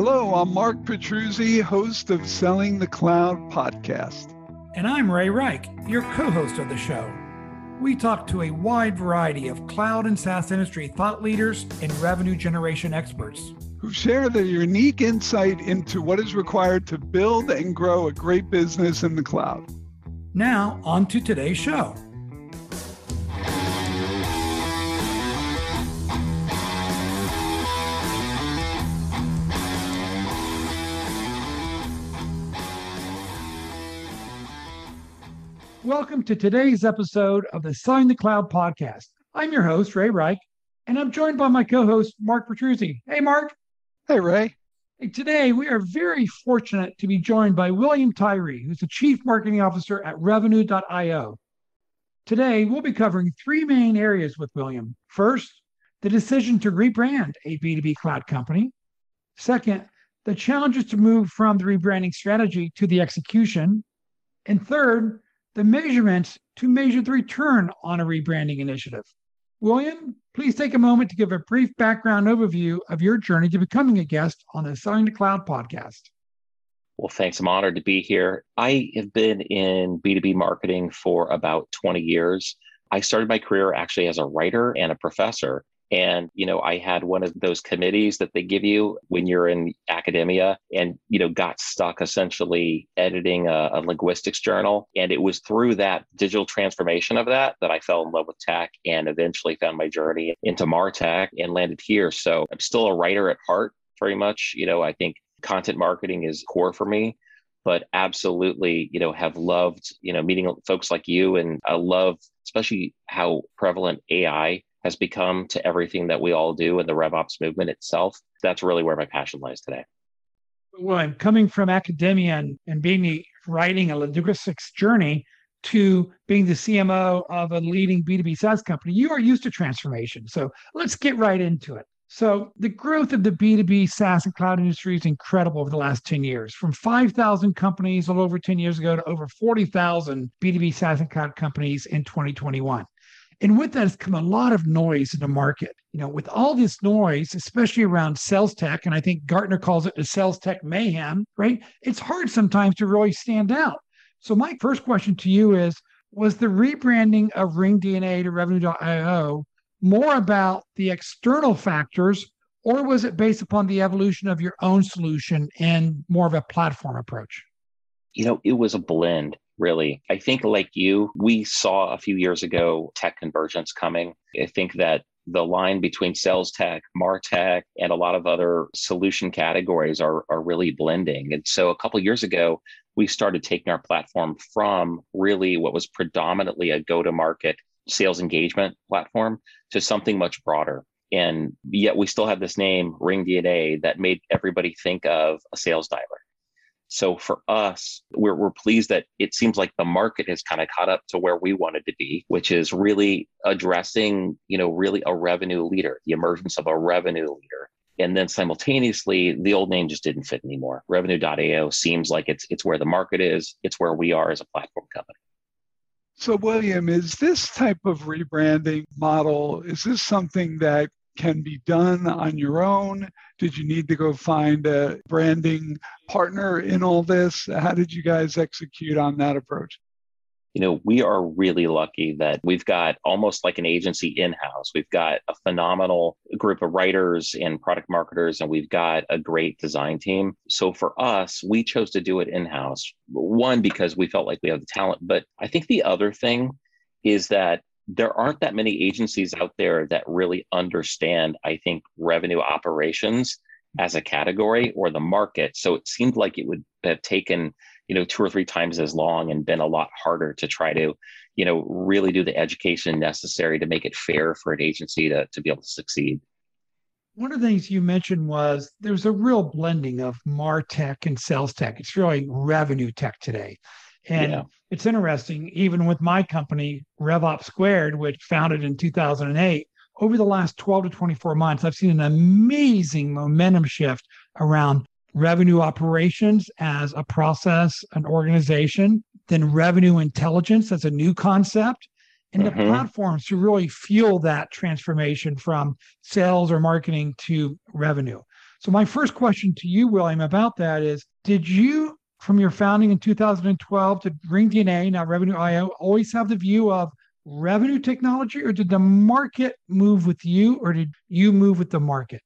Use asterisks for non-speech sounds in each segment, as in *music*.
Hello, I'm Mark Petruzzi, host of Selling the Cloud podcast. And I'm Ray Rike, your co host of the show. We talk to a wide variety of cloud and SaaS industry thought leaders and revenue generation experts who share their unique insight into what is required to build and grow a great business in the cloud. Now, on to today's show. Welcome to today's episode of the Selling the Cloud podcast. I'm your host, Ray Rike, and I'm joined by my co host, Mark Petruzzi. Hey, Mark. Hey, Ray. Hey, today, we are very fortunate to be joined by William Tyree, who's the Chief Marketing Officer at Revenue.io. Today, we'll be covering three main areas with William. First, the decision to rebrand a B2B cloud company. Second, the challenges to move from the rebranding strategy to the execution. And third, the measurements to measure the return on a rebranding initiative. William, please take a moment to give a brief background overview of your journey to becoming a guest on the Selling the Cloud podcast. Well, thanks. I'm honored to be here. I have been in B2B marketing for about 20 years. I started my career actually as a writer and a professor. And, you know, I had one of those committees that they give you when you're in academia and, you know, got stuck essentially editing a, a, linguistics journal. And it was through that digital transformation of that that I fell in love with tech and eventually found my journey into MarTech and landed here. So I'm still a writer at heart, very much. You know, I think content marketing is core for me but absolutely you know have loved you know meeting folks like you and i love especially how prevalent ai has become to everything that we all do in the RevOps movement itself. That's really where my passion lies today. Well, I'm coming from academia and, and being the, writing a linguistics journey to being the CMO of a leading B2B SaaS company. You are used to transformation. So let's get right into it. So the growth of the B2B SaaS and cloud industry is incredible over the last 10 years, from 5,000 companies a little over 10 years ago to over 40,000 B2B SaaS and cloud companies in 2021. And with that has come a lot of noise in the market. You know, with all this noise, especially around sales tech, and I think Gartner calls it the sales tech mayhem, right? It's hard sometimes to really stand out. So my first question to you is, was the rebranding of RingDNA to Revenue.io more about the external factors, or was it based upon the evolution of your own solution and more of a platform approach? You know, it was a blend really. I think, like you, we saw a few years ago tech convergence coming. I think that the line between sales tech, martech, and a lot of other solution categories are, are really blending. And so a couple years ago, we started taking our platform from really what was predominantly a go to market sales engagement platform to something much broader. And yet we still have this name, Ring DNA, that made everybody think of a sales dialer. So for us, we're, we're pleased that it seems like the market has kind of caught up to where we wanted to be, which is really addressing, you know, really a revenue leader, the emergence of a revenue leader. And then simultaneously, the old name just didn't fit anymore. Revenue.io seems like it's it's where the market is, it's where we are as a platform company. So, William, is this type of rebranding model, is this something that can be done on your own? Did you need to go find a branding partner in all this? How did you guys execute on that approach? You know, we are really lucky that we've got almost like an agency in house. We've got a phenomenal group of writers and product marketers, and we've got a great design team. So for us, we chose to do it in house. One, because we felt like we have the talent. But I think the other thing is that there aren't that many agencies out there that really understand, I think, revenue operations as a category or the market. So it seemed like it would have taken, you know, two or three times as long and been a lot harder to try to, you know, really do the education necessary to make it fair for an agency to, to be able to succeed. One of the things you mentioned was there's a real blending of MarTech and sales tech. It's really revenue tech today. And yeah. it's interesting, even with my company, RevOps Squared, which founded in 2008, over the last 12 to 24 months, I've seen an amazing momentum shift around revenue operations as a process, an organization, then revenue intelligence as a new concept, and mm-hmm. the platforms to really fuel that transformation from sales or marketing to revenue. So, my first question to you, William, about that is Did you, from your founding in 2012 to Ring DNA, now Revenue IO, always have the view of revenue technology, or did the market move with you, or did you move with the market?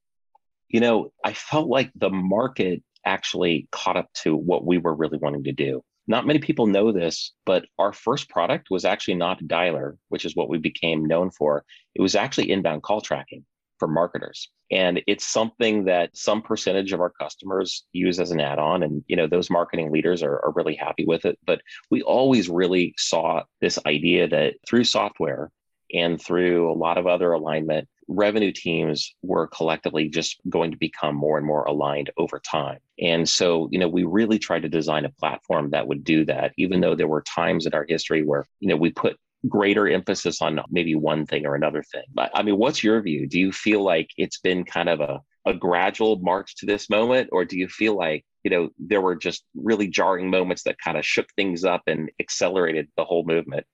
You know, I felt like the market actually caught up to what we were really wanting to do. Not many people know this, but our first product was actually not dialer, which is what we became known for. It was actually inbound call tracking for marketers. And it's something that some percentage of our customers use as an add-on. And you know, those marketing leaders are, are really happy with it. But we always really saw this idea that through software and through a lot of other alignment, revenue teams were collectively just going to become more and more aligned over time. And so, you know, we really tried to design a platform that would do that, even though there were times in our history where, you know, we put greater emphasis on maybe one thing or another thing. But I mean, what's your view? Do you feel like it's been kind of a, a gradual march to this moment, or do you feel like, you know, there were just really jarring moments that kind of shook things up and accelerated the whole movement?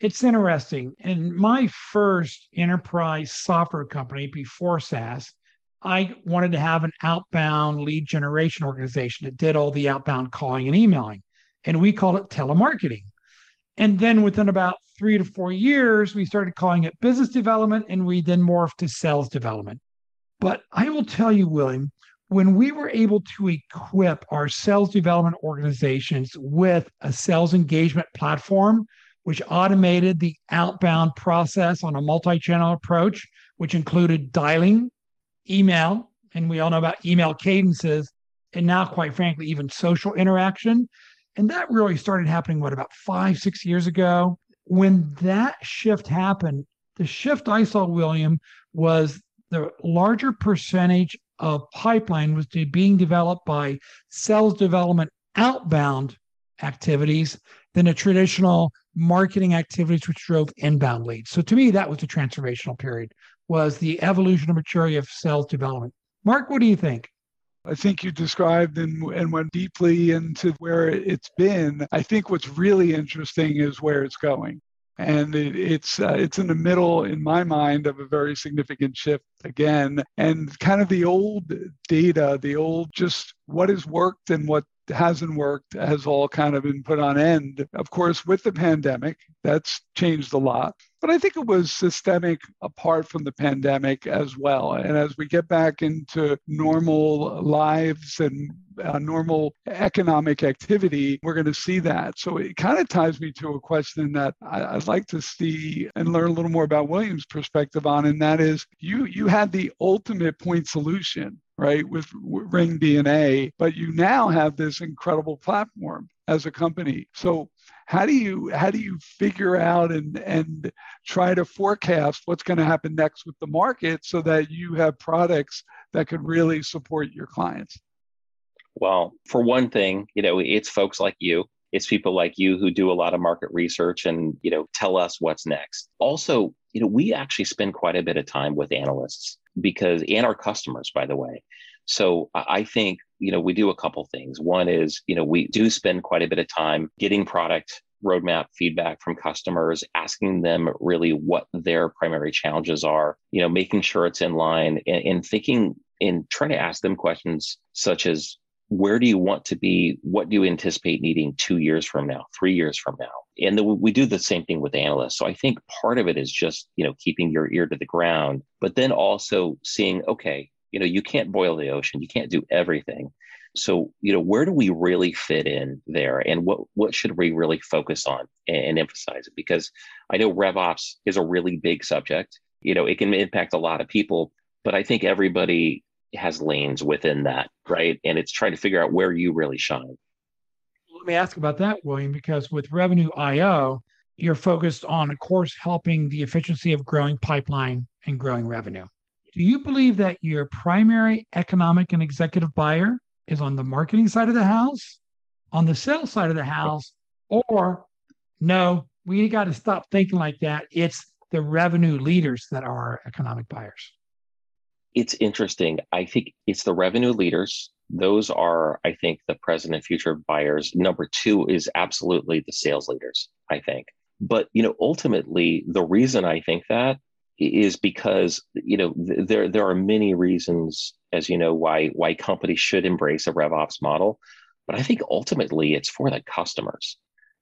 it's interesting. In my first enterprise software company before SaaS, I wanted to have an outbound lead generation organization that did all the outbound calling and emailing. And we called it telemarketing. And then within about three to four years, we started calling it business development and we then morphed to sales development. But I will tell you, William, when we were able to equip our sales development organizations with a sales engagement platform which automated the outbound process on a multi channel approach, which included dialing, email, and we all know about email cadences, and now, quite frankly, even social interaction. And that really started happening, what, about five, six years ago? When that shift happened, the shift I saw, William, was the larger percentage of pipeline was being developed by sales development outbound activities than a traditional marketing activities which drove inbound leads. So to me, that was the transformational period, was the evolution and maturity of sales development. Mark, what do you think? I think you described and, and went deeply into where it's been. I think what's really interesting is where it's going. And it, it's uh, it's in the middle, in my mind, of a very significant shift again. And kind of the old data, the old just what has worked and what hasn't worked has all kind of been put on end. Of course, with the pandemic, that's changed a lot. But I think it was systemic apart from the pandemic as well. And as we get back into normal lives and uh, normal economic activity, we're going to see that. So it kind of ties me to a question that I, would like to see and learn a little more about William's perspective on, and that is you you had the ultimate point solution right, with Ring DNA, but you now have this incredible platform as a company. So how do you how do you figure out and and try to forecast what's going to happen next with the market so that you have products that could really support your clients? Well, for one thing, you know, it's folks like you. It's people like you who do a lot of market research and you know tell us what's next. Also you know we actually spend quite a bit of time with analysts because and our customers by the way so i think you know we do a couple things one is you know we do spend quite a bit of time getting product roadmap feedback from customers asking them really what their primary challenges are you know making sure it's in line and, and thinking and trying to ask them questions such as where do you want to be? What do you anticipate needing two years from now, three years from now? And the, we do the same thing with analysts. So I think part of it is just, you know, keeping your ear to the ground, but then also seeing, okay, you know, you can't boil the ocean. You can't do everything. So, you know, where do we really fit in there? And what, what should we really focus on and, and emphasize it? Because I know RevOps is a really big subject. You know, it can impact a lot of people, but I think everybody has lanes within that, right? And it's trying to figure out where you really shine. Let me ask about that, William, because with Revenue IO, you're focused on, of course, helping the efficiency of growing pipeline and growing revenue. Do you believe that your primary economic and executive buyer is on the marketing side of the house, on the sales side of the house, or no, we got to stop thinking like that. It's the revenue leaders that are economic buyers it's interesting. I think it's the revenue leaders. Those are, I think, the present and future buyers. Number two is absolutely the sales leaders, I think. But, you know, ultimately, the reason I think that is because, you know, th- there, there are many reasons as you know, why why companies should embrace a RevOps model. But I think ultimately it's for the customers,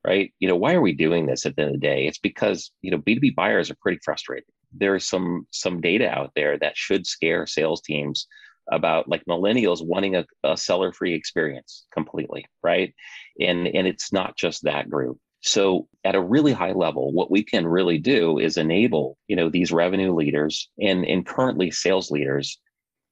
right? You know, why are we doing this at the end of the day? It's because you know B2B buyers are pretty frustrated. There's some some data out there that should scare sales teams about like millennials wanting a, a seller free experience completely right and and it's not just that group so at a really high level, what we can really do is enable, you know, these revenue leaders and, and currently sales leaders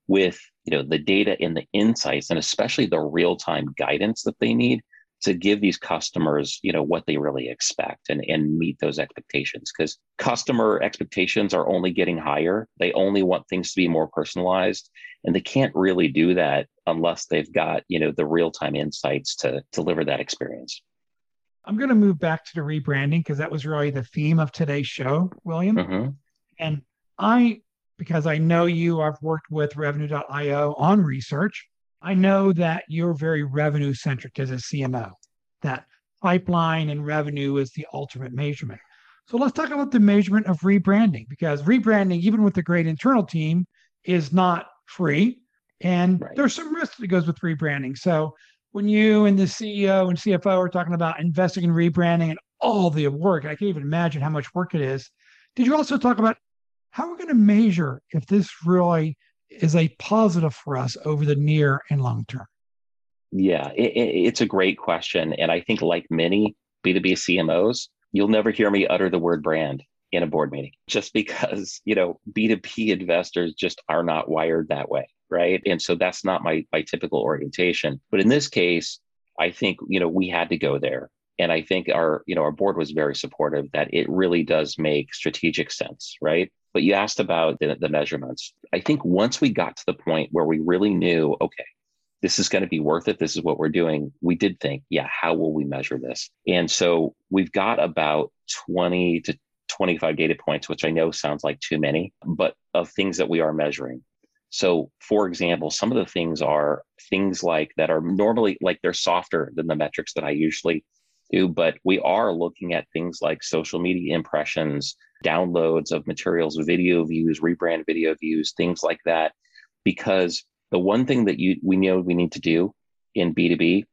with, you know, the data and the insights and especially the real-time guidance that they need to give these customers, you know, what they really expect and, and meet those expectations. Because customer expectations are only getting higher. They only want things to be more personalized. And they can't really do that unless they've got, you know, the real-time insights to deliver that experience. I'm going to move back to the rebranding because that was really the theme of today's show, William. Mm-hmm. And I, because I know you, I've worked with revenue.io on research. I know that you're very revenue centric as a CMO, that pipeline and revenue is the ultimate measurement. So let's talk about the measurement of rebranding because rebranding, even with a great internal team, is not free. And right. there's some risk that goes with rebranding. So when you and the CEO and CFO are talking about investing in rebranding and all the work, I can't even imagine how much work it is. Did you also talk about how we're going to measure if this really is a positive for us over the near and long term? Yeah, it, it, it's a great question. And I think, like many B2B CMOs, you'll never hear me utter the word brand in a board meeting just because, you know, B2B investors just are not wired that way right? And so that's not my my typical orientation. But in this case, I think you know we had to go there, and I think our you know our board was very supportive that it really does make strategic sense, right? But you asked about the, the measurements. I think once we got to the point where we really knew, okay, this is going to be worth it. This is what we're doing. We did think, yeah, how will we measure this? And so we've got about 20 to 25 data points, which I know sounds like too many, but of things that we are measuring. So, for example, some of the things are things like that are normally like they're softer than the metrics that I usually do, but we are looking at things like social media impressions, downloads of materials, video views, rebrand video views, things like that. Because the one thing that you we know we need to do in B2B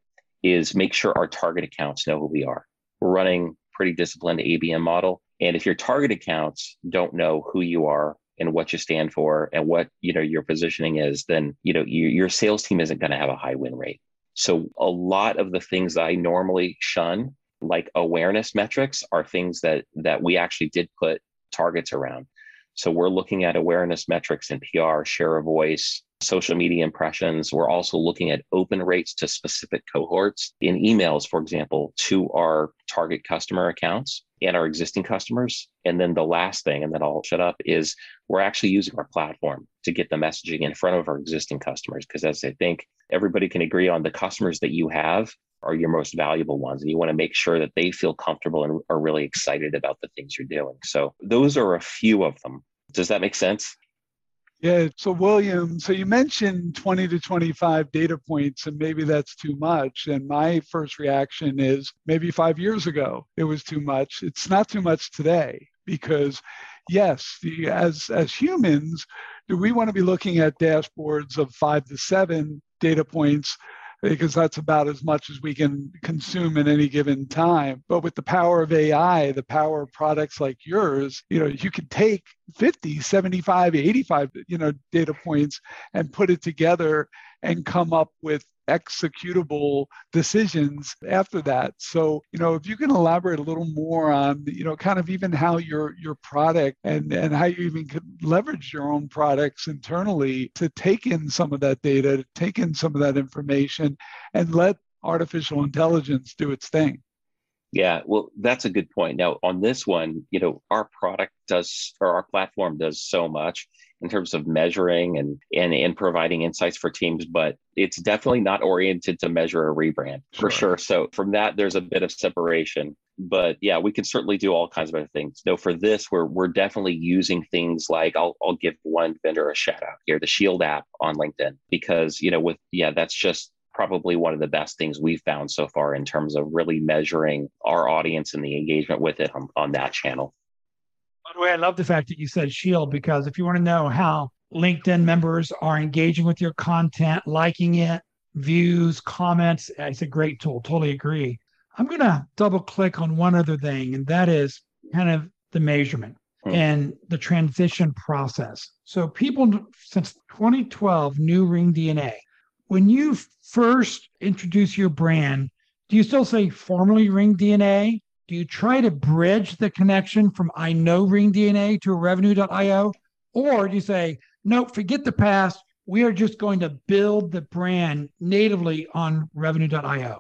is make sure our target accounts know who we are. We're running pretty disciplined ABM model. And if your target accounts don't know who you are and what you stand for and what you know your positioning is, then you know you, your sales team isn't going to have a high win rate. So a lot of the things that I normally shun, like awareness metrics, are things that that we actually did put targets around. So we're looking at awareness metrics in PR, share of voice, social media impressions. We're also looking at open rates to specific cohorts in emails, for example, to our target customer accounts and our existing customers. And then the last thing, and then I'll shut up, is we're actually using our platform to get the messaging in front of our existing customers. Because as I think everybody can agree on, the customers that you have are your most valuable ones. And you want to make sure that they feel comfortable and are really excited about the things you're doing. So those are a few of them. Does that make sense? Yeah. So, William, so you mentioned 20 to 25 data points, and maybe that's too much. And my first reaction is maybe five years ago it was too much. It's not too much today because, yes, the, as, as humans, do we want to be looking at dashboards of five to seven data points because that's about as much as we can consume in any given time. But with the power of AI, the power of products like yours, you know, you can take 50, 75, 85, you know, data points and put it together and come up with executable decisions after that. So, you know, if you can elaborate a little more on, you know, kind of even how your your product and and how you even could leverage your own products internally to take in some of that data, to take in some of that information and let artificial intelligence do its thing. Yeah, well, that's a good point. Now, on this one, you know, our product does, or our platform does so much in terms of measuring and and and providing insights for teams, but it's definitely not oriented to measure a rebrand sure. for sure. So from that, there's a bit of separation. But yeah, we can certainly do all kinds of other things. No, for this, we're we're definitely using things like I'll I'll give one vendor a shout out here, the Shield app on LinkedIn, because you know, with yeah, that's just probably one of the best things we've found so far in terms of really measuring our audience and the engagement with it on, on that channel. By the way, I love the fact that you said Shield because if you want to know how LinkedIn members are engaging with your content, liking it, views, comments. It's a great tool. Totally agree. I'm going to double click on one other thing, and that is kind of the measurement hmm. and the transition process. So, people since 2012 knew Ring DNA. When you first introduce your brand, do you still say formerly Ring DNA? Do you try to bridge the connection from I know Ring DNA to revenue.io? Or do you say, nope, forget the past. We are just going to build the brand natively on revenue.io?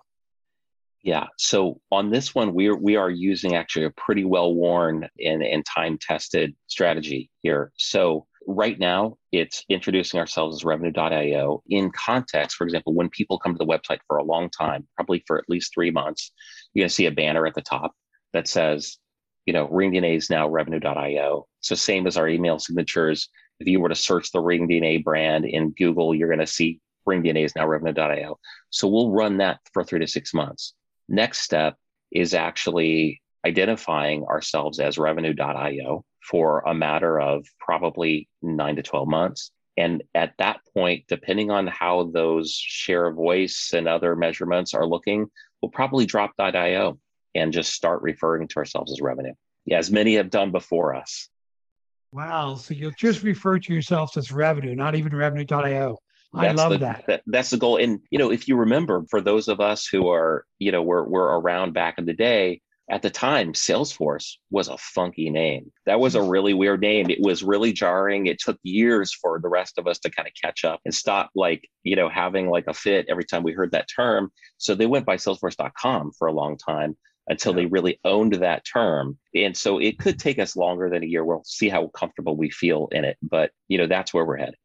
Yeah. So on this one, we are we are using actually a pretty well worn and, and time tested strategy here. So right now, it's introducing ourselves as revenue.io in context. For example, when people come to the website for a long time, probably for at least three months, you're going to see a banner at the top that says, you know, RingDNA is now revenue.io. So same as our email signatures. If you were to search the RingDNA brand in Google, you're going to see RingDNA is now revenue.io. So we'll run that for three to six months. Next step is actually identifying ourselves as revenue.io for a matter of probably nine to 12 months. And at that point, depending on how those share of voice and other measurements are looking, we'll probably drop .io and just start referring to ourselves as revenue, yeah, as many have done before us. Wow. So you'll just refer to yourselves as revenue, not even revenue.io. I love the, that. that. That's the goal. And, you know, if you remember, for those of us who are, you know, were, were around back in the day, at the time, Salesforce was a funky name. That was a hmm. really weird name. It was really jarring. It took years for the rest of us to kind of catch up and stop, like, you know, having like a fit every time we heard that term. So they went by salesforce.com for a long time until yeah. they really owned that term. And so it could take us longer than a year. We'll see how comfortable we feel in it. But, you know, that's where we're headed.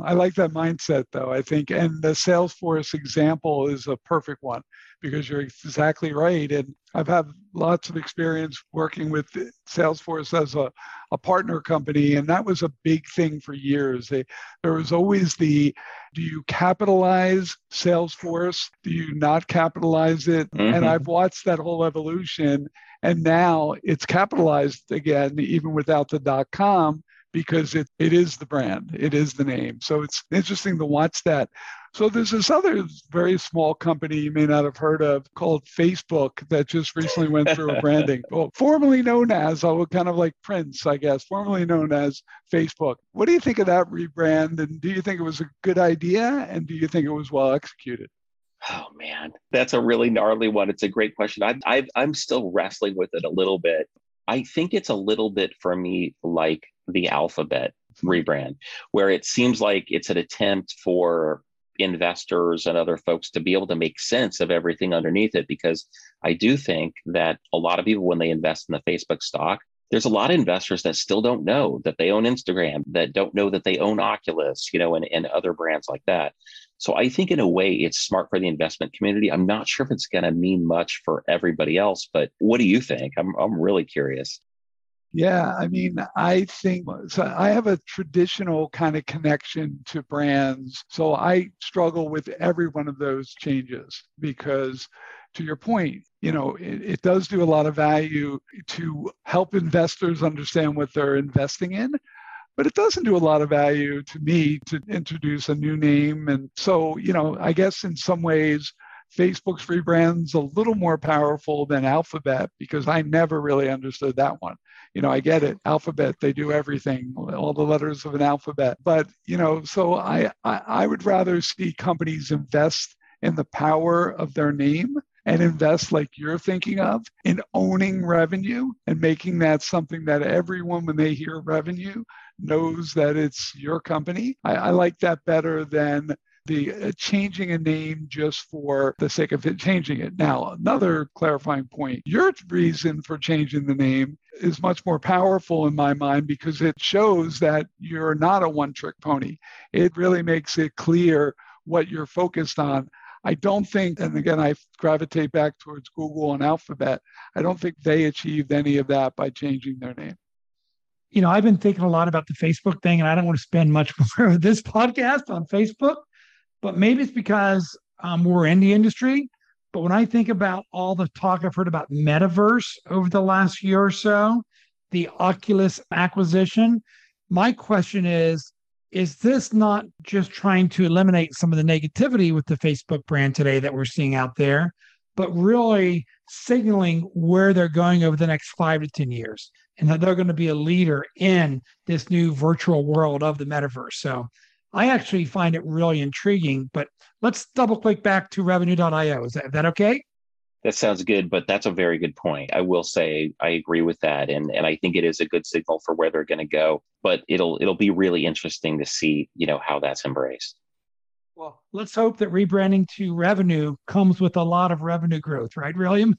I like that mindset though, I think. And the Salesforce example is a perfect one because you're exactly right. And I've had lots of experience working with Salesforce as a, a partner company, and that was a big thing for years. They, there was always the do you capitalize Salesforce? Do you not capitalize it? Mm-hmm. And I've watched that whole evolution. And now it's capitalized again, even without the dot com because it, it is the brand, it is the name. So it's interesting to watch that. So there's this other very small company you may not have heard of called Facebook that just recently went through a branding. *laughs* Well, formerly known as, I would kind of like Prince, I guess, formerly known as Facebook. What do you think of that rebrand? And do you think it was a good idea? And do you think it was well executed? Oh man, that's a really gnarly one. It's a great question. I, I, I'm still wrestling with it a little bit. I think it's a little bit for me like the alphabet hmm. rebrand, where it seems like it's an attempt for investors and other folks to be able to make sense of everything underneath it. Because I do think that a lot of people, when they invest in the Facebook stock, there's a lot of investors that still don't know that they own Instagram, that don't know that they own Oculus, you know, and, and other brands like that. So I think in a way it's smart for the investment community. I'm not sure if it's going to mean much for everybody else, but what do you think? I'm, I'm really curious. Yeah, I mean, I think so. I have a traditional kind of connection to brands. So I struggle with every one of those changes because, to your point, you know, it, it does do a lot of value to help investors understand what they're investing in but it doesn't do a lot of value to me to introduce a new name. And so, you know, I guess in some ways, Facebook's rebrand's a little more powerful than Alphabet because I never really understood that one. You know, I get it. Alphabet, they do everything, all the letters of an alphabet. But, you know, so I, I, I would rather see companies invest in the power of their name and invest like you're thinking of in owning revenue and making that something that everyone, when they hear revenue, knows that it's your company. I, I like that better than the uh, changing a name just for the sake of it changing it. Now, another clarifying point your reason for changing the name is much more powerful in my mind because it shows that you're not a one trick pony. It really makes it clear what you're focused on. I don't think, and again, I gravitate back towards Google and Alphabet, I don't think they achieved any of that by changing their name you know, I've been thinking a lot about the Facebook thing, and I don't want to spend much *laughs* more of this podcast on Facebook, but maybe it's because um, we're in the industry. But when I think about all the talk I've heard about metaverse over the last year or so, the Oculus acquisition, my question is is this not just trying to eliminate some of the negativity with the Facebook brand today that we're seeing out there, but really signaling where they're going over the next five to 10 years and that they're going to be a leader in this new virtual world of the metaverse. So I actually find it really intriguing. But let's double click back to revenue.io. Is that, is that okay? That sounds good, but that's a very good point. I will say I agree with that, and and I think it is a good signal for where they're going to go. But it'll it'll be really interesting to see you know how that's embraced. Well, let's hope that rebranding to revenue comes with a lot of revenue growth, right, William?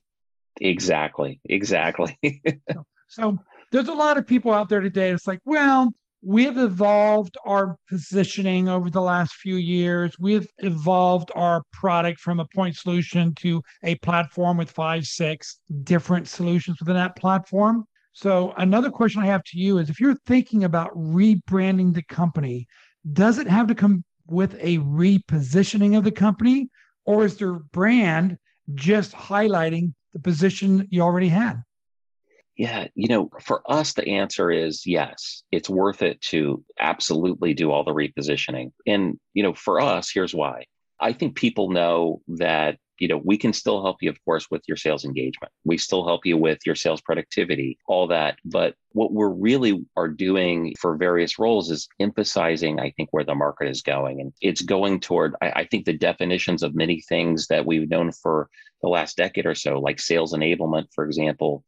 Exactly, exactly. *laughs* so, so there's a lot of people out there today. It's like, well, we've evolved our positioning over the last few years. We've evolved our product from a point solution to a platform with five, six different solutions within that platform. So, another question I have to you is if you're thinking about rebranding the company, does it have to come with a repositioning of the company, or is their brand just highlighting the position you already had? Yeah, you know, for us, the answer is yes. It's worth it to absolutely do all the repositioning. And, you know, for us, here's why. I think people know that, you know, we can still help you, of course, with your sales engagement. We still help you with your sales productivity, all that. But what we're really are doing for various roles is emphasizing, I think, where the market is going. And it's going toward, I, I think, the definitions of many things that we've known for the last decade or so, like sales enablement, for example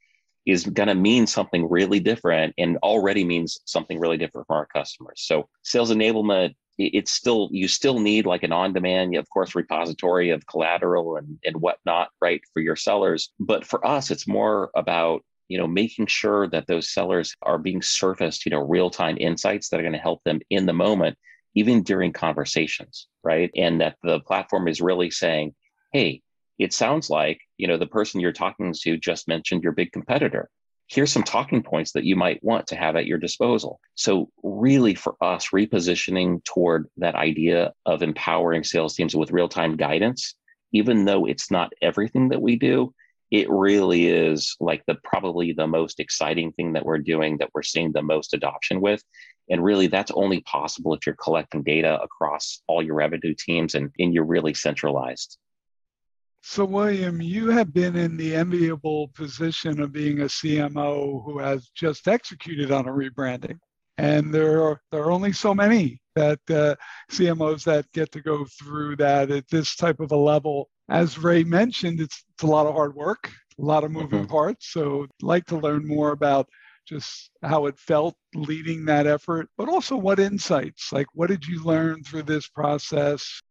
is going to mean something really different and already means something really different for our customers. So sales enablement, it's still, you still need like an on-demand, of course, repository of collateral and, and whatnot, right, for your sellers. But for us, it's more about you know making sure that those sellers are being surfaced you know real-time insights that are going to help them in the moment even during conversations right and that the platform is really saying hey it sounds like you know the person you're talking to just mentioned your big competitor. Here's some talking points that you might want to have at your disposal. So really for us repositioning toward that idea of empowering sales teams with real-time guidance even though it's not everything that we do it really is like the probably the most exciting thing that we're doing that we're seeing the most adoption with. And really that's only possible if you're collecting data across all your revenue teams and, and you're really centralized so, William, you have been in the enviable position of being a CMO who has just executed on a rebranding. And there are, there are only so many that uh, CMOs that get to go through that at this type of a level. As Ray mentioned, it's, it's a lot of hard work, a lot of moving mm-hmm. parts. So, I'd like to learn more about just how it felt leading that effort, but also what insights, like what did you learn through this process?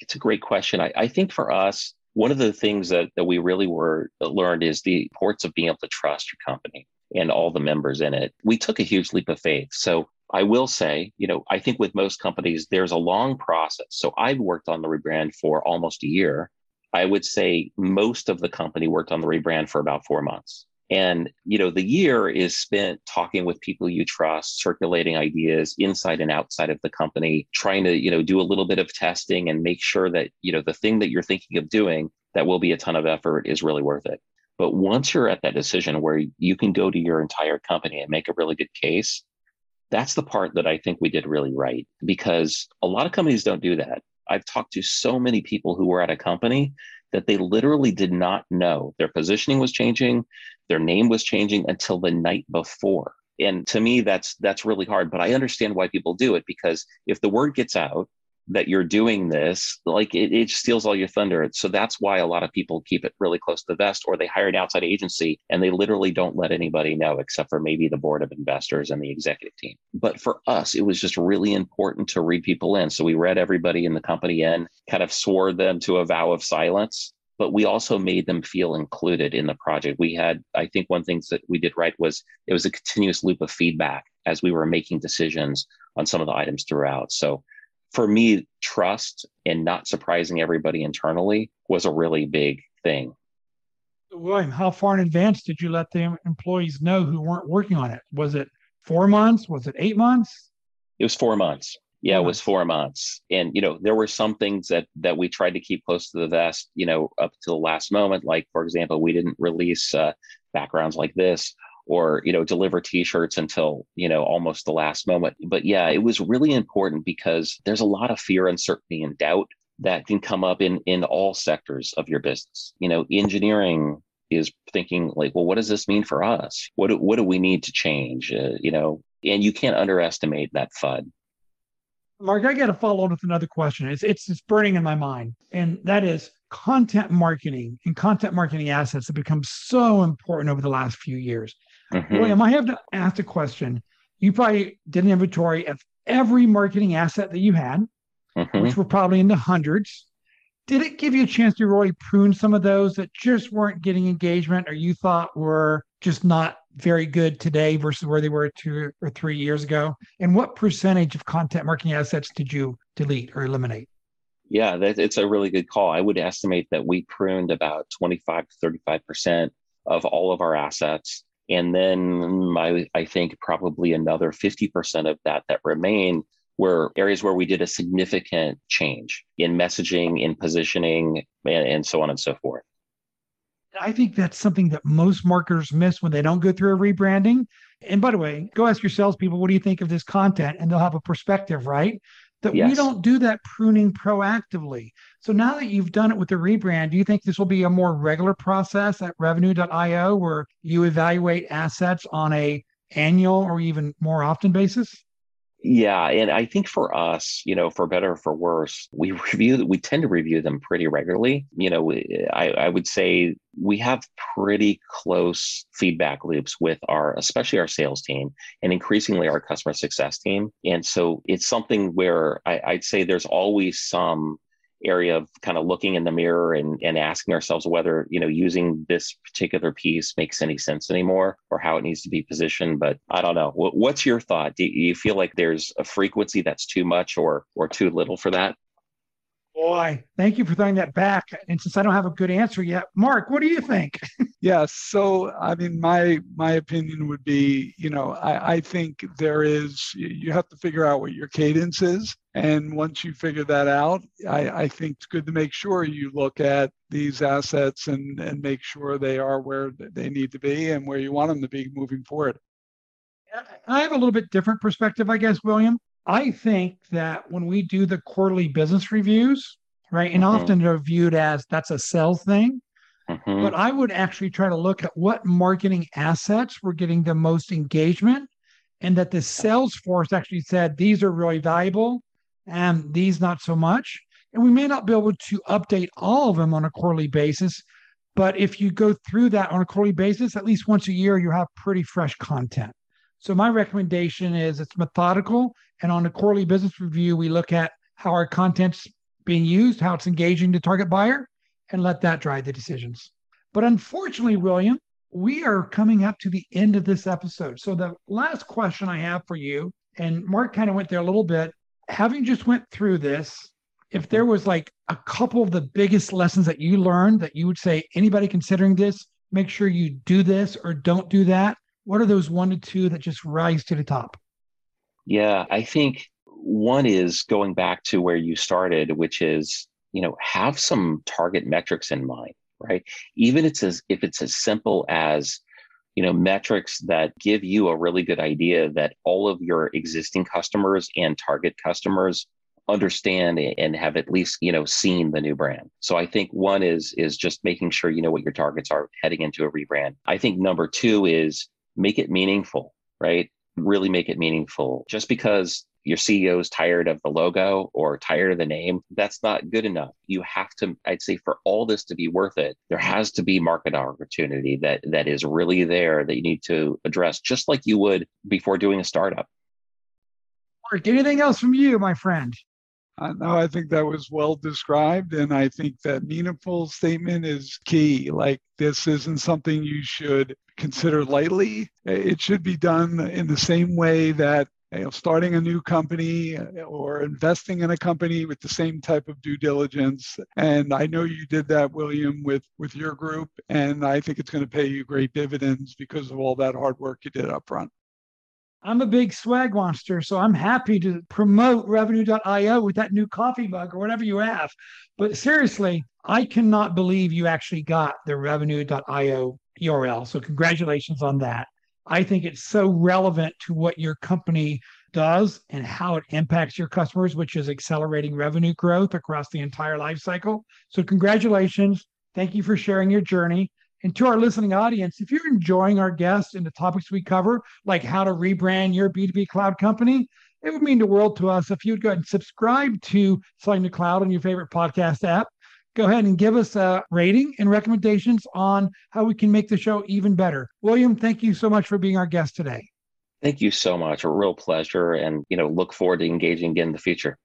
It's a great question. I, I think for us, one of the things that, that we really were uh, learned is the importance of being able to trust your company and all the members in it. We took a huge leap of faith. So I will say, you know, I think with most companies, there's a long process. So I've worked on the rebrand for almost a year. I would say most of the company worked on the rebrand for about four months. And, you know, the year is spent talking with people you trust, circulating ideas inside and outside of the company, trying to, you know, do a little bit of testing and make sure that, you know, the thing that you're thinking of doing that will be a ton of effort is really worth it. But once you're at that decision where you can go to your entire company and make a really good case, that's the part that I think we did really right because a lot of companies don't do that. I've talked to so many people who were at a company that they literally did not know their positioning was changing, their name was changing until the night before. And to me, that's that's really hard. But I understand why people do it because if the word gets out that you're doing this, like it, it steals all your thunder. So that's why a lot of people keep it really close to the vest, or they hire an outside agency and they literally don't let anybody know except for maybe the board of investors and the executive team. But for us, it was just really important to read people in. So we read everybody in the company in, kind of swore them to a vow of silence but we also made them feel included in the project. We had, I think, one thing that we did right was it was a continuous loop of feedback as we were making decisions on some of the items throughout. So for me, trust and not surprising everybody internally was a really big thing. William, how far in advance did you let the employees know who weren't working on it? Was it four months? Was it eight months? It was four months yeah, it was four months. And, you know, there were some things that that we tried to keep close to the vest, you know, up to the last moment. Like, for example, we didn't release uh, backgrounds like this. or you know deliver t-shirts until you know almost the last moment but yeah it was really important because there's a lot of fear uncertainty and doubt that can come up in in all sectors of your business you know engineering is thinking like well what does this mean for us what do, what do we need to change uh, you know and you can't underestimate that fud mark i got to follow on with another question it's it's just burning in my mind and that is content marketing and content marketing assets have become so important over the last few years mm-hmm. william i have to ask a question you probably did an inventory of every marketing asset that you had mm-hmm. which were probably in the hundreds did it give you a chance to really prune some of those that just weren't getting engagement or you thought were just not very good today versus where they were two or three years ago? And what percentage of content marketing assets did you delete or eliminate? Yeah, that, it's a really good call. I would estimate that we pruned about 25 to 35% of all of our assets. And then my, I think probably another 50% of that that remain were areas where we did a significant change in messaging, in positioning, and, and so on and so forth. I think that's something that most marketers miss when they don't go through a rebranding. And by the way, go ask your salespeople, what do you think of this content? And they'll have a perspective, right? That yes. we don't do that pruning proactively. So now that you've done it with the rebrand, do you think this will be a more regular process at revenue.io where you evaluate assets on a annual or even more often basis? Yeah, and I think for us, you know, for better or for worse, we review we tend to review them pretty regularly. You know, I, I would say we have pretty close feedback loops with our, especially our sales team, and increasingly our customer success team. And so it's something where I, I'd say there's always some area of kind of looking in the mirror and, and asking ourselves whether you know using this particular piece makes any sense anymore or how it needs to be positioned but i don't know what's your thought do you feel like there's a frequency that's too much or or too little for that Boy, thank you for throwing that back. And since I don't have a good answer yet, Mark, what do you think? *laughs* yes. So, I mean, my my opinion would be, you know, I, I think there is you have to figure out what your cadence is, and once you figure that out, I, I think it's good to make sure you look at these assets and and make sure they are where they need to be and where you want them to be moving forward. I have a little bit different perspective, I guess, William. I think that when we do the quarterly business reviews, right, and mm-hmm. often they're viewed as that's a sales thing. Mm-hmm. But I would actually try to look at what marketing assets were getting the most engagement and that the sales force actually said these are really valuable and these not so much. And we may not be able to update all of them on a quarterly basis, but if you go through that on a quarterly basis, at least once a year, you have pretty fresh content. So my recommendation is it's methodical. And on a quarterly business review, we look at how our content's being used, how it's engaging the target buyer, and let that drive the decisions. But unfortunately, William, we are coming up to the end of this episode. So the last question I have for you, and Mark kind of went there a little bit, having just went through this, if there was like a couple of the biggest lessons that you learned that you would say anybody considering this, make sure you do this or don't do that, what are those one to two that just rise to the top? Yeah, I think one is going back to where you started, which is, you know, have some target metrics in mind, right? Even it's as if it's as simple as, you know, metrics that give you a really good idea that all of your existing customers and target customers understand and have at least you know seen the new brand so i think one is is just making sure you know what your targets are heading into a rebrand i think number two is make it meaningful, right? Really make it meaningful. Just because your CEO is tired of the logo or tired of the name, that's not good enough. You have to, I'd say, for all this to be worth it, there has to be market opportunity that that is really there that you need to address, just like you would before doing a startup. Mark, anything else from you, my friend? Uh, no, I think that was well described. And I think that meaningful statement is key. Like, this isn't something you should consider lightly. It should be done in the same way that you know, starting a new company uh, or investing in a company with the same type of due diligence. And I know you did that, William, with, with your group. And I think it's going to pay you great dividends because of all that hard work you did up front. I'm a big swag monster, so I'm happy to promote revenue.io with that new coffee mug or whatever you have. But seriously, I cannot believe you actually got the revenue.io URL. So congratulations on that. I think it's so relevant to what your company does and how it impacts your customers, which is accelerating revenue growth across the entire life cycle. So, congratulations. Thank you for sharing your journey. And to our listening audience, if you're enjoying our guests and the topics we cover, like how to rebrand your B2B cloud company, it would mean the world to us if you'd go ahead and subscribe to Selling the Cloud on your favorite podcast app. Go ahead and give us a rating and recommendations on how we can make the show even better. William, thank you so much for being our guest today. Thank you so much. A real pleasure. And, you know, look forward to engaging again in the future.